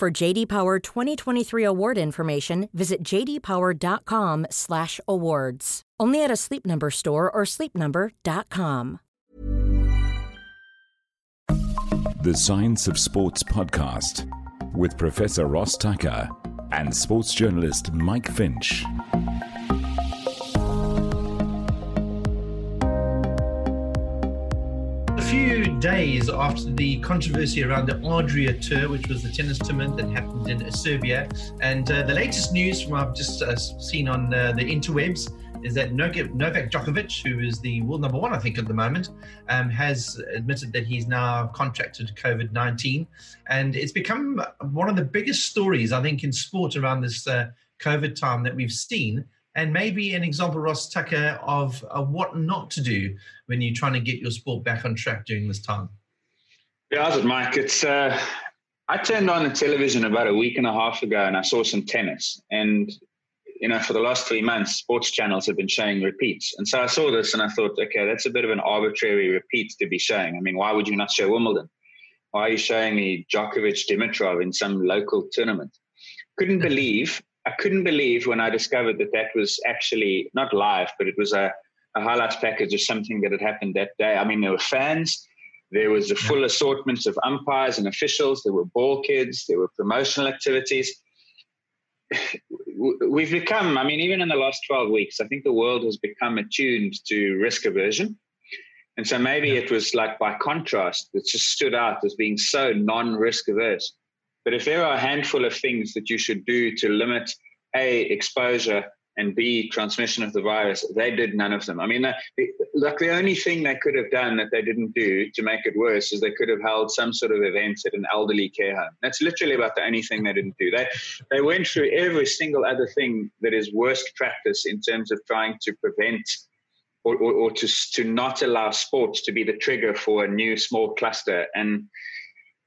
For JD Power 2023 award information, visit jdpower.com/awards. Only at a Sleep Number store or sleepnumber.com. The Science of Sports podcast with Professor Ross Tucker and sports journalist Mike Finch. Few days after the controversy around the Adria Tour, which was the tennis tournament that happened in Serbia, and uh, the latest news from I've just uh, seen on uh, the interwebs is that Novak Djokovic, who is the world number one, I think, at the moment, um, has admitted that he's now contracted COVID 19. And it's become one of the biggest stories, I think, in sport around this uh, COVID time that we've seen. And maybe an example, Ross Tucker, of, of what not to do when you're trying to get your sport back on track during this time. Yeah, how's it, Mike? It's uh, I turned on the television about a week and a half ago, and I saw some tennis, and you know, for the last three months, sports channels have been showing repeats. And so I saw this and I thought, okay, that's a bit of an arbitrary repeat to be showing. I mean, why would you not show Wimbledon? Why are you showing me Djokovic Dimitrov in some local tournament? Couldn't believe, I couldn't believe when I discovered that that was actually not live, but it was a, a highlights package of something that had happened that day. I mean, there were fans, there was a full assortment of umpires and officials, there were ball kids, there were promotional activities we've become, I mean, even in the last 12 weeks, I think the world has become attuned to risk aversion. And so maybe it was like by contrast, it just stood out as being so non risk averse. But if there are a handful of things that you should do to limit A, exposure, and B, transmission of the virus. They did none of them. I mean, like the only thing they could have done that they didn't do to make it worse is they could have held some sort of event at an elderly care home. That's literally about the only thing they didn't do. They they went through every single other thing that is worst practice in terms of trying to prevent or, or, or to to not allow sports to be the trigger for a new small cluster and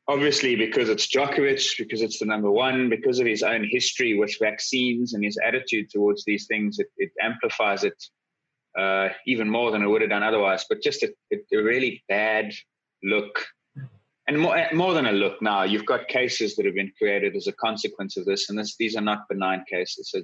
obviously because it's Djokovic, because it's the number one, because of his own history with vaccines and his attitude towards these things, it, it amplifies it uh, even more than it would have done otherwise. But just a, a really bad look. And more, more than a look now, you've got cases that have been created as a consequence of this, and this, these are not benign cases. So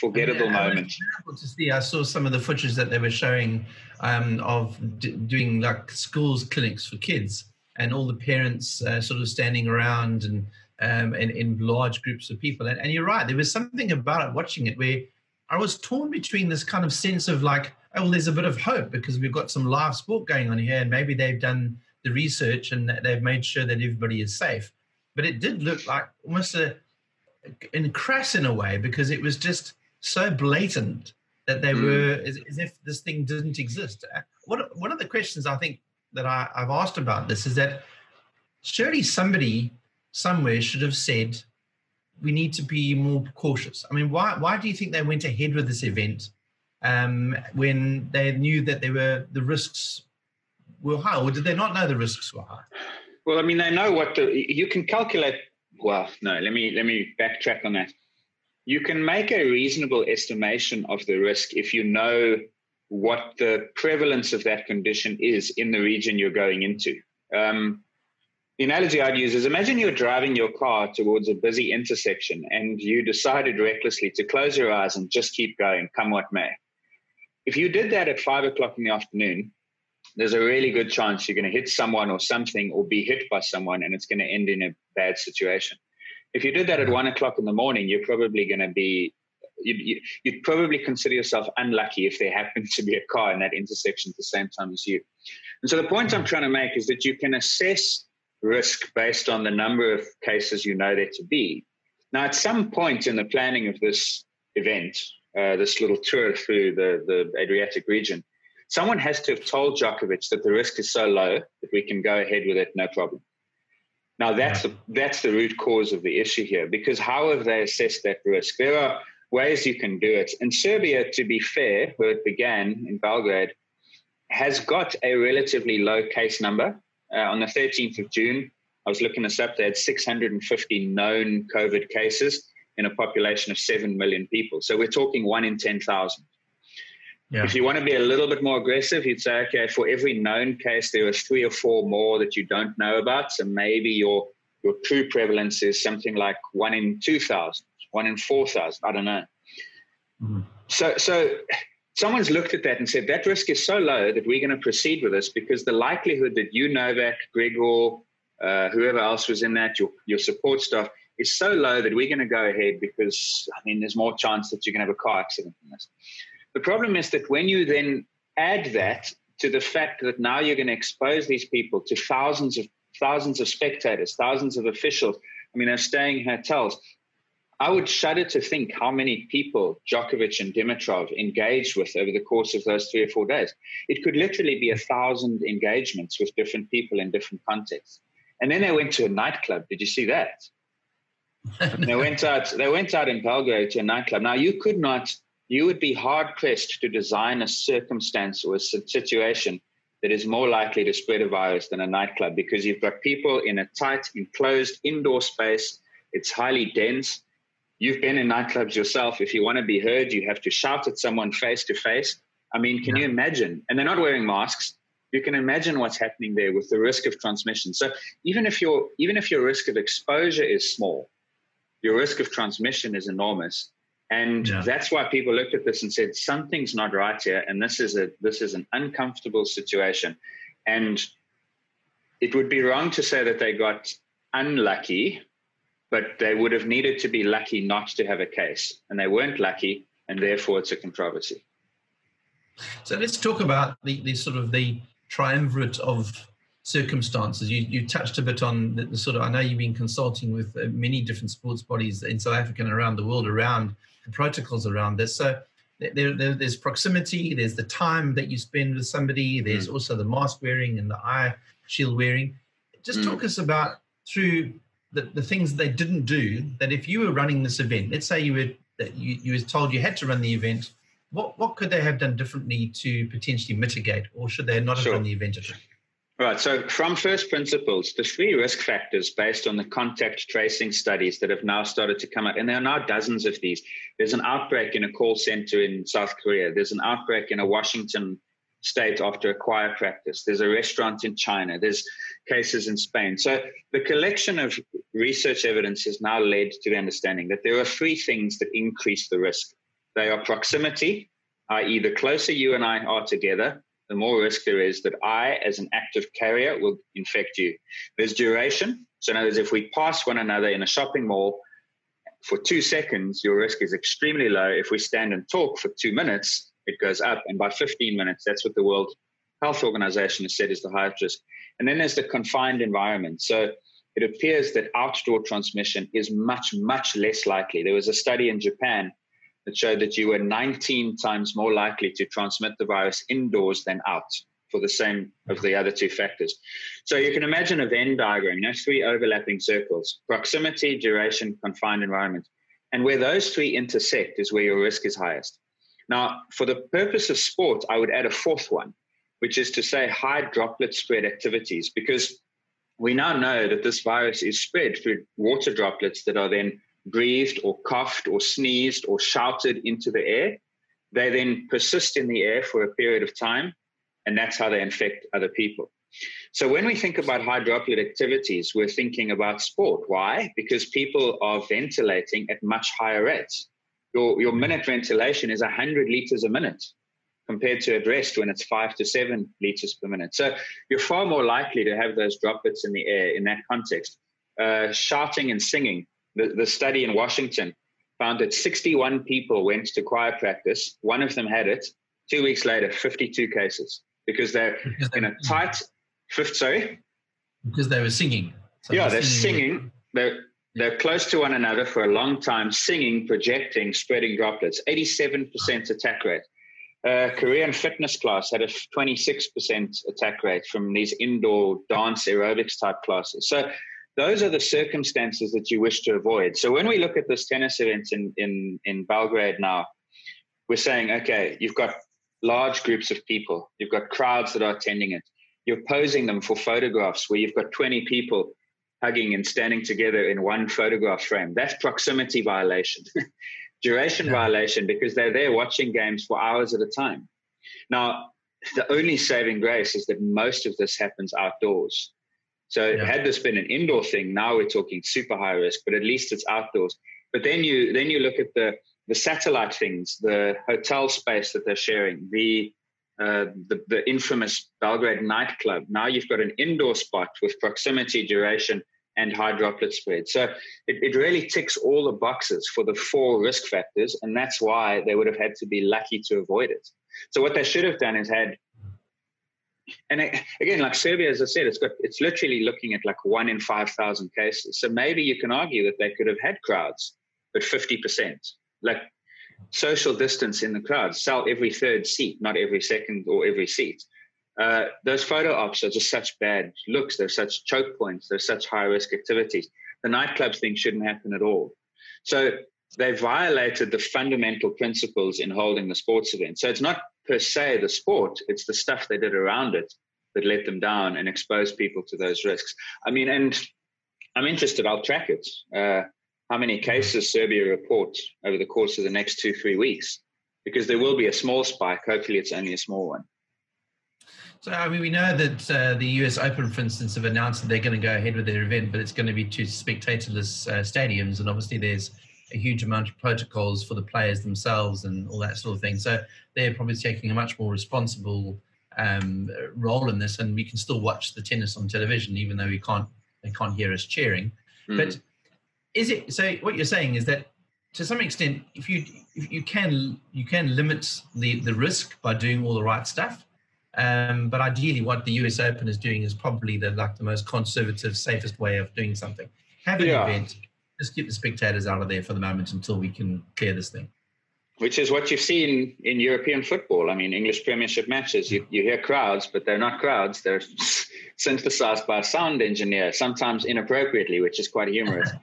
forgettable yeah, moment. To see, I saw some of the footage that they were showing um, of d- doing like schools clinics for kids, and all the parents uh, sort of standing around and um, in, in large groups of people. And, and you're right, there was something about it watching it where I was torn between this kind of sense of like, oh, well, there's a bit of hope because we've got some live sport going on here, and maybe they've done the research and they've made sure that everybody is safe. But it did look like almost a, in crass in a way because it was just so blatant that they mm. were as, as, if this thing didn't exist. Uh, what, one of the questions I think that I, I've asked about this is that surely somebody somewhere should have said we need to be more cautious. I mean, why why do you think they went ahead with this event um, when they knew that there were the risks were high, or did they not know the risks were high? Well, I mean, they know what the you can calculate. Well, no, let me let me backtrack on that. You can make a reasonable estimation of the risk if you know what the prevalence of that condition is in the region you're going into. Um, the analogy I'd use is imagine you're driving your car towards a busy intersection and you decided recklessly to close your eyes and just keep going, come what may. If you did that at five o'clock in the afternoon, there's a really good chance you're going to hit someone or something or be hit by someone and it's going to end in a bad situation. If you did that at one o'clock in the morning, you're probably going to be you'd, you'd probably consider yourself unlucky if there happened to be a car in that intersection at the same time as you. And so the point I'm trying to make is that you can assess risk based on the number of cases you know there to be. Now, at some point in the planning of this event, uh, this little tour through the, the Adriatic region, someone has to have told Djokovic that the risk is so low that we can go ahead with it, no problem. Now that's the, that's the root cause of the issue here. Because how have they assessed that risk? There are ways you can do it. And Serbia, to be fair, where it began in Belgrade, has got a relatively low case number. Uh, on the 13th of June, I was looking this up. They had 650 known COVID cases in a population of 7 million people. So we're talking one in 10,000. Yeah. If you want to be a little bit more aggressive, you'd say, okay, for every known case, there are three or four more that you don't know about. So maybe your your true prevalence is something like one in 2,000, one in 4,000. I don't know. Mm-hmm. So, so someone's looked at that and said that risk is so low that we're going to proceed with this because the likelihood that you, Novak, Grigor, uh, whoever else was in that, your, your support staff, is so low that we're going to go ahead because, I mean, there's more chance that you're going to have a car accident than this. The problem is that when you then add that to the fact that now you're going to expose these people to thousands of thousands of spectators, thousands of officials. I mean, they're staying in hotels. I would shudder to think how many people Djokovic and Dimitrov engaged with over the course of those three or four days. It could literally be a thousand engagements with different people in different contexts. And then they went to a nightclub. Did you see that? they went out. They went out in Belgrade to a nightclub. Now you could not. You would be hard pressed to design a circumstance or a situation that is more likely to spread a virus than a nightclub because you've got people in a tight, enclosed indoor space. It's highly dense. You've been in nightclubs yourself. If you want to be heard, you have to shout at someone face to face. I mean, can yeah. you imagine? And they're not wearing masks. You can imagine what's happening there with the risk of transmission. So even if your even if your risk of exposure is small, your risk of transmission is enormous. And yeah. that's why people looked at this and said, something's not right here. And this is a this is an uncomfortable situation. And it would be wrong to say that they got unlucky, but they would have needed to be lucky not to have a case. And they weren't lucky, and therefore it's a controversy. So let's talk about the, the sort of the triumvirate of circumstances. You, you touched a bit on the, the, sort of, I know you've been consulting with uh, many different sports bodies in South Africa and around the world around the protocols around this. So there, there, there's proximity, there's the time that you spend with somebody, there's mm. also the mask wearing and the eye shield wearing. Just mm. talk us about through the, the things they didn't do that if you were running this event, let's say you were that you, you were told you had to run the event, what, what could they have done differently to potentially mitigate, or should they not have sure. run the event at all? Right. So, from first principles, the three risk factors based on the contact tracing studies that have now started to come out, and there are now dozens of these. There's an outbreak in a call center in South Korea. There's an outbreak in a Washington state after a choir practice. There's a restaurant in China. There's cases in Spain. So, the collection of research evidence has now led to the understanding that there are three things that increase the risk. They are proximity, i.e., the closer you and I are together, the more risk there is that I, as an active carrier, will infect you. There's duration. So, in other words, if we pass one another in a shopping mall for two seconds, your risk is extremely low. If we stand and talk for two minutes, it goes up. And by 15 minutes, that's what the World Health Organization has said is the highest risk. And then there's the confined environment. So, it appears that outdoor transmission is much, much less likely. There was a study in Japan that showed that you were 19 times more likely to transmit the virus indoors than out for the same of the other two factors. So you can imagine a Venn diagram, you know, three overlapping circles proximity, duration, confined environment. And where those three intersect is where your risk is highest. Now, for the purpose of sport, I would add a fourth one, which is to say high droplet spread activities, because we now know that this virus is spread through water droplets that are then breathed or coughed or sneezed or shouted into the air. They then persist in the air for a period of time, and that's how they infect other people. So when we think about high droplet activities, we're thinking about sport. Why? Because people are ventilating at much higher rates. Your, your minute ventilation is 100 liters a minute compared to at rest when it's five to seven liters per minute. So you're far more likely to have those droplets in the air in that context. Uh, shouting and singing the, the study in Washington found that 61 people went to choir practice. One of them had it. Two weeks later, 52 cases because they're in a tight fifth. Sorry, because they were singing. So yeah, they're singing. singing. They're they're close to one another for a long time, singing, projecting, spreading droplets. 87% attack rate. Uh, Korean fitness class had a 26% attack rate from these indoor dance aerobics type classes. So those are the circumstances that you wish to avoid. So when we look at this tennis event in, in, in Belgrade now, we're saying, okay, you've got large groups of people, you've got crowds that are attending it, you're posing them for photographs where you've got 20 people hugging and standing together in one photograph frame. That's proximity violation, duration yeah. violation, because they're there watching games for hours at a time. Now, the only saving grace is that most of this happens outdoors. So yeah. had this been an indoor thing, now we're talking super high risk, but at least it's outdoors. But then you then you look at the the satellite things, the hotel space that they're sharing, the uh, the, the infamous Belgrade nightclub. Now you've got an indoor spot with proximity, duration, and high droplet spread. So it, it really ticks all the boxes for the four risk factors, and that's why they would have had to be lucky to avoid it. So what they should have done is had, and again, like Serbia, as I said, it's got it's literally looking at like one in five thousand cases. So maybe you can argue that they could have had crowds, but fifty percent, like social distance in the crowds, sell every third seat, not every second or every seat. Uh, those photo ops are just such bad looks. They're such choke points. They're such high risk activities. The nightclubs thing shouldn't happen at all. So they violated the fundamental principles in holding the sports event. So it's not per se the sport, it's the stuff they did around it that let them down and exposed people to those risks. I mean, and I'm interested, I'll track it. Uh, how many cases Serbia report over the course of the next two, three weeks, because there will be a small spike. Hopefully, it's only a small one. So, I mean, we know that uh, the US Open, for instance, have announced that they're going to go ahead with their event, but it's going to be two spectatorless uh, stadiums. And obviously, there's a huge amount of protocols for the players themselves and all that sort of thing. So, they're probably taking a much more responsible um, role in this. And we can still watch the tennis on television, even though we can't, they can't hear us cheering. Mm. But is it so? What you're saying is that to some extent, if you if you can you can limit the the risk by doing all the right stuff. Um, but ideally, what the US Open is doing is probably the like the most conservative, safest way of doing something. Have an yeah. event, just keep the spectators out of there for the moment until we can clear this thing. Which is what you've seen in European football. I mean, English Premiership matches, you, you hear crowds, but they're not crowds. They're synthesized by a sound engineer, sometimes inappropriately, which is quite humorous.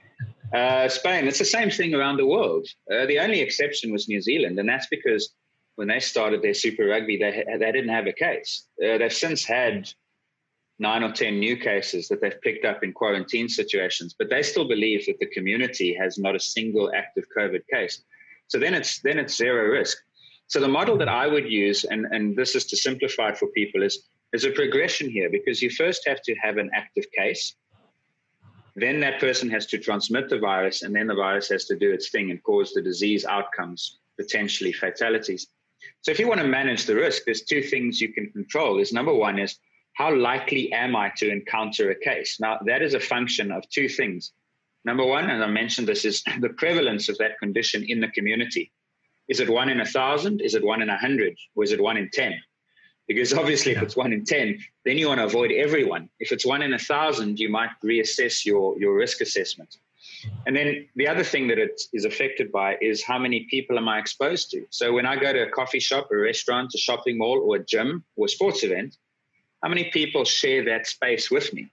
Uh, Spain, it's the same thing around the world. Uh, the only exception was New Zealand, and that's because when they started their Super Rugby, they, they didn't have a case. Uh, they've since had nine or 10 new cases that they've picked up in quarantine situations, but they still believe that the community has not a single active COVID case. So then it's, then it's zero risk. So the model that I would use, and, and this is to simplify it for people, is, is a progression here because you first have to have an active case then that person has to transmit the virus, and then the virus has to do its thing and cause the disease outcomes, potentially fatalities. So if you want to manage the risk, there's two things you can control. Is number one is how likely am I to encounter a case? Now that is a function of two things. Number one, and I mentioned this, is the prevalence of that condition in the community. Is it one in a thousand? Is it one in a hundred? Or is it one in ten? Because obviously, if it's one in 10, then you want to avoid everyone. If it's one in a thousand, you might reassess your, your risk assessment. And then the other thing that it is affected by is how many people am I exposed to? So when I go to a coffee shop, a restaurant, a shopping mall, or a gym or a sports event, how many people share that space with me?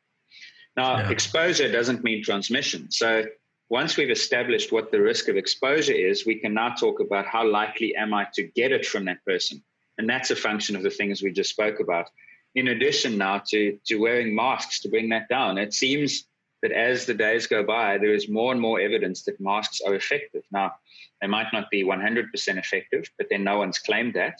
Now, yeah. exposure doesn't mean transmission. So once we've established what the risk of exposure is, we can now talk about how likely am I to get it from that person. And that's a function of the things we just spoke about. In addition, now to, to wearing masks to bring that down, it seems that as the days go by, there is more and more evidence that masks are effective. Now, they might not be 100% effective, but then no one's claimed that.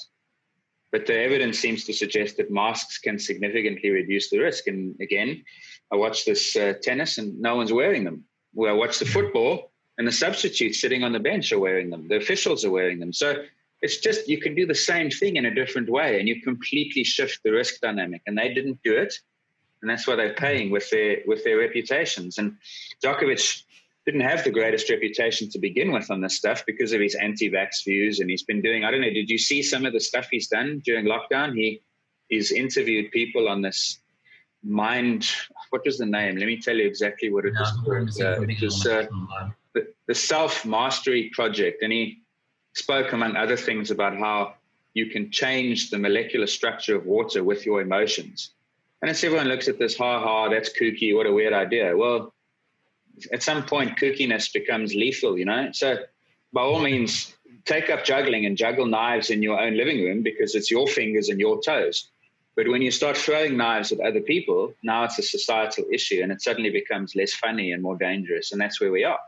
But the evidence seems to suggest that masks can significantly reduce the risk. And again, I watch this uh, tennis and no one's wearing them. Where I watch the football and the substitutes sitting on the bench are wearing them. The officials are wearing them. So it's just you can do the same thing in a different way and you completely shift the risk dynamic. And they didn't do it. And that's why they're paying with their with their reputations. And Djokovic didn't have the greatest reputation to begin with on this stuff because of his anti-vax views. And he's been doing, I don't know, did you see some of the stuff he's done during lockdown? He he's interviewed people on this mind what was the name let me tell you exactly what it was called uh, it was uh, the, the self mastery project and he spoke, among other things, about how you can change the molecular structure of water with your emotions. And as everyone looks at this, ha ha, that's kooky, what a weird idea. Well, at some point kookiness becomes lethal, you know. So by all means, take up juggling and juggle knives in your own living room because it's your fingers and your toes. But when you start throwing knives at other people, now it's a societal issue and it suddenly becomes less funny and more dangerous. And that's where we are.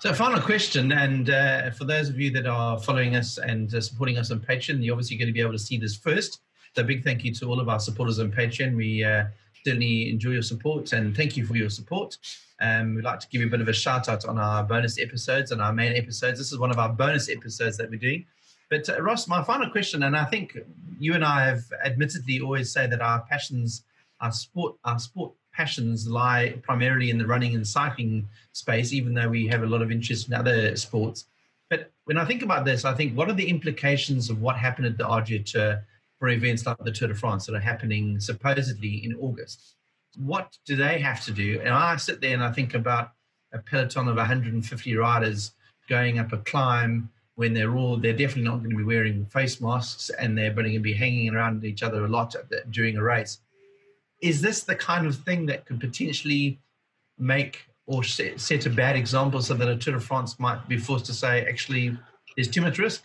So, final question, and uh, for those of you that are following us and uh, supporting us on Patreon, you're obviously going to be able to see this first. So, big thank you to all of our supporters on Patreon. We uh, certainly enjoy your support and thank you for your support. Um, we'd like to give you a bit of a shout out on our bonus episodes and our main episodes. This is one of our bonus episodes that we're doing. But uh, Ross, my final question, and I think you and I have admittedly always say that our passions, our sport, our sport passions lie primarily in the running and cycling space, even though we have a lot of interest in other sports. But when I think about this, I think what are the implications of what happened at the Adria Tour for events like the Tour de France that are happening supposedly in August? What do they have to do? And I sit there and I think about a peloton of 150 riders going up a climb when they're all they're definitely not going to be wearing face masks and they're going to be hanging around each other a lot during a race is this the kind of thing that could potentially make or set, set a bad example so that a Tour de France might be forced to say, actually, there's too much risk?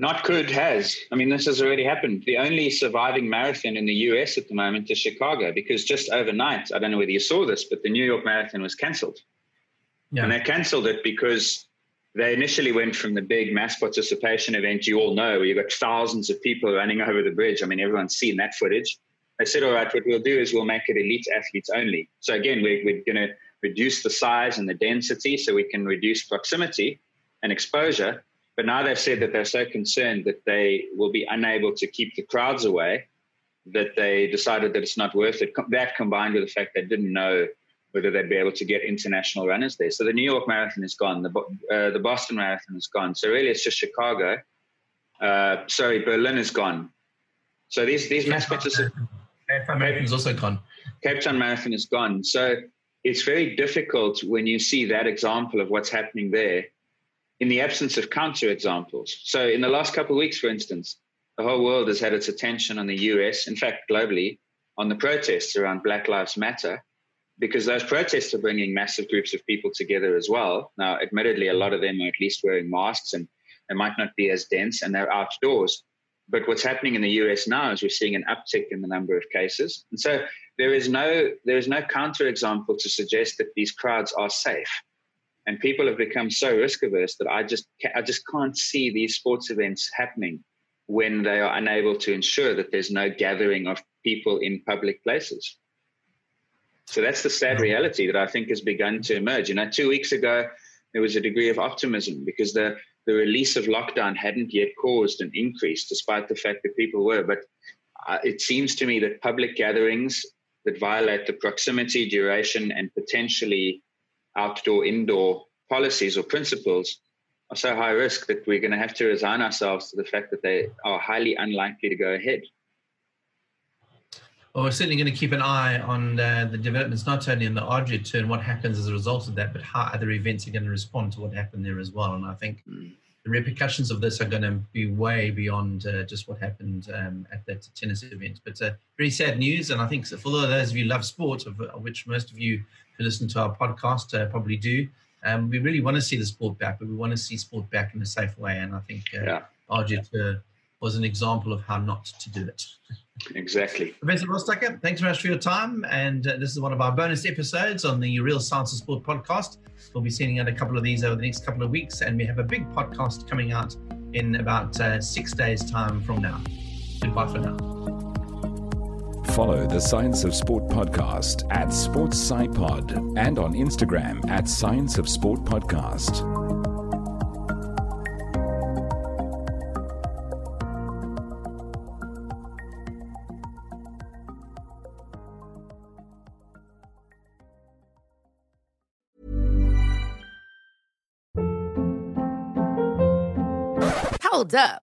Not could, has. I mean, this has already happened. The only surviving marathon in the US at the moment is Chicago because just overnight, I don't know whether you saw this, but the New York Marathon was cancelled. Yeah. And they cancelled it because they initially went from the big mass participation event you all know, where you got thousands of people running over the bridge. I mean, everyone's seen that footage. They said, all right, what we'll do is we'll make it elite athletes only. So again, we're, we're going to reduce the size and the density so we can reduce proximity and exposure. But now they've said that they're so concerned that they will be unable to keep the crowds away that they decided that it's not worth it. That combined with the fact they didn't know whether they'd be able to get international runners there. So the New York Marathon is gone. The, uh, the Boston Marathon is gone. So really it's just Chicago. Uh, sorry, Berlin is gone. So these, these mass participants Cape Town Marathon is also gone. Cape Town Marathon is gone. So it's very difficult when you see that example of what's happening there in the absence of counter examples. So in the last couple of weeks, for instance, the whole world has had its attention on the US, in fact, globally, on the protests around Black Lives Matter, because those protests are bringing massive groups of people together as well. Now, admittedly, a lot of them are at least wearing masks and they might not be as dense and they're outdoors. But what's happening in the US now is we're seeing an uptick in the number of cases. And so there is no there is no counterexample to suggest that these crowds are safe. And people have become so risk averse that I just I just can't see these sports events happening when they are unable to ensure that there's no gathering of people in public places. So that's the sad reality that I think has begun to emerge. You know, two weeks ago, there was a degree of optimism because the the release of lockdown hadn't yet caused an increase, despite the fact that people were. But uh, it seems to me that public gatherings that violate the proximity, duration, and potentially outdoor indoor policies or principles are so high risk that we're going to have to resign ourselves to the fact that they are highly unlikely to go ahead. Well, we're certainly going to keep an eye on uh, the developments, not only in the Adria Tour, what happens as a result of that, but how other events are going to respond to what happened there as well. And I think mm. the repercussions of this are going to be way beyond uh, just what happened um, at that tennis event. But uh, very sad news. And I think for those of you who love sports, of, of, which most of you who listen to our podcast uh, probably do, um, we really want to see the sport back, but we want to see sport back in a safe way. And I think uh, yeah. Adria was an example of how not to do it. Exactly. Professor Ross-Tucker, thanks very much for your time. And uh, this is one of our bonus episodes on the Real Science of Sport podcast. We'll be sending out a couple of these over the next couple of weeks, and we have a big podcast coming out in about uh, six days' time from now. Goodbye for now. Follow the Science of Sport podcast at SportsSciPod and on Instagram at Science of Sport Podcast. Hold up.